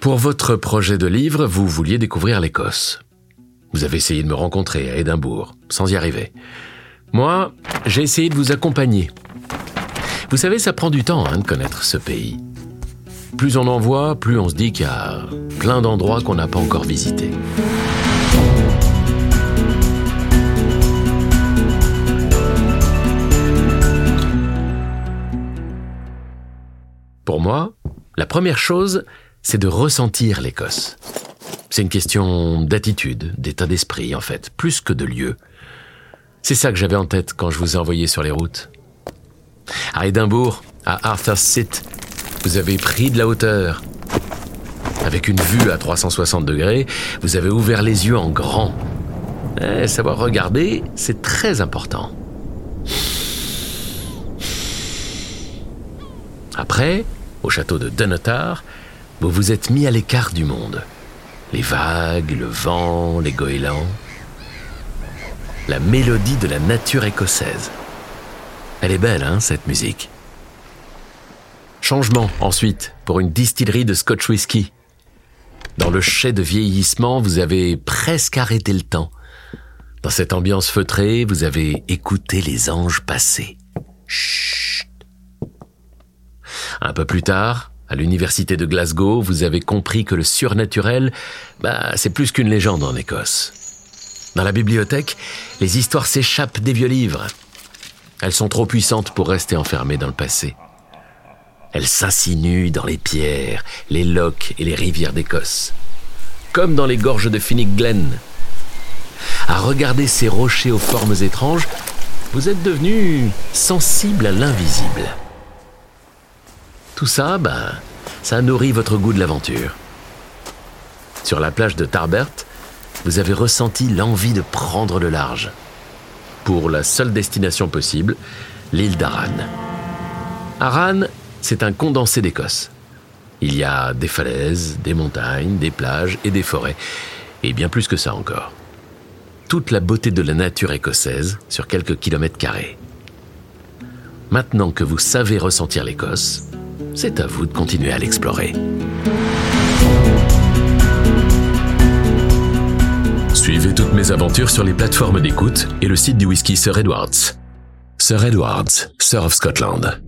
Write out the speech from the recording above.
Pour votre projet de livre, vous vouliez découvrir l'Écosse. Vous avez essayé de me rencontrer à Édimbourg, sans y arriver. Moi, j'ai essayé de vous accompagner. Vous savez, ça prend du temps hein, de connaître ce pays. Plus on en voit, plus on se dit qu'il y a plein d'endroits qu'on n'a pas encore visités. Pour moi, la première chose, c'est de ressentir l'Écosse. C'est une question d'attitude, d'état d'esprit en fait, plus que de lieu. C'est ça que j'avais en tête quand je vous ai envoyé sur les routes. À Édimbourg, à Arthur's Seat, vous avez pris de la hauteur. Avec une vue à 360 degrés, vous avez ouvert les yeux en grand. Eh, savoir regarder, c'est très important. Après, au château de Dunotar, vous vous êtes mis à l'écart du monde. Les vagues, le vent, les goélands. La mélodie de la nature écossaise. Elle est belle, hein, cette musique. Changement, ensuite, pour une distillerie de Scotch whisky. Dans le chai de vieillissement, vous avez presque arrêté le temps. Dans cette ambiance feutrée, vous avez écouté les anges passer. Chut. Un peu plus tard, à l'université de Glasgow, vous avez compris que le surnaturel, bah, c'est plus qu'une légende en Écosse. Dans la bibliothèque, les histoires s'échappent des vieux livres. Elles sont trop puissantes pour rester enfermées dans le passé. Elles s'insinuent dans les pierres, les lochs et les rivières d'Écosse. Comme dans les gorges de Finnick Glen. À regarder ces rochers aux formes étranges, vous êtes devenu sensible à l'invisible. Tout ça, ben, ça nourrit votre goût de l'aventure. Sur la plage de Tarbert, vous avez ressenti l'envie de prendre le large. Pour la seule destination possible, l'île d'Aran. Aran, c'est un condensé d'Écosse. Il y a des falaises, des montagnes, des plages et des forêts, et bien plus que ça encore. Toute la beauté de la nature écossaise sur quelques kilomètres carrés. Maintenant que vous savez ressentir l'Écosse, c'est à vous de continuer à l'explorer. Suivez toutes mes aventures sur les plateformes d'écoute et le site du whisky Sir Edwards. Sir Edwards, Sir of Scotland.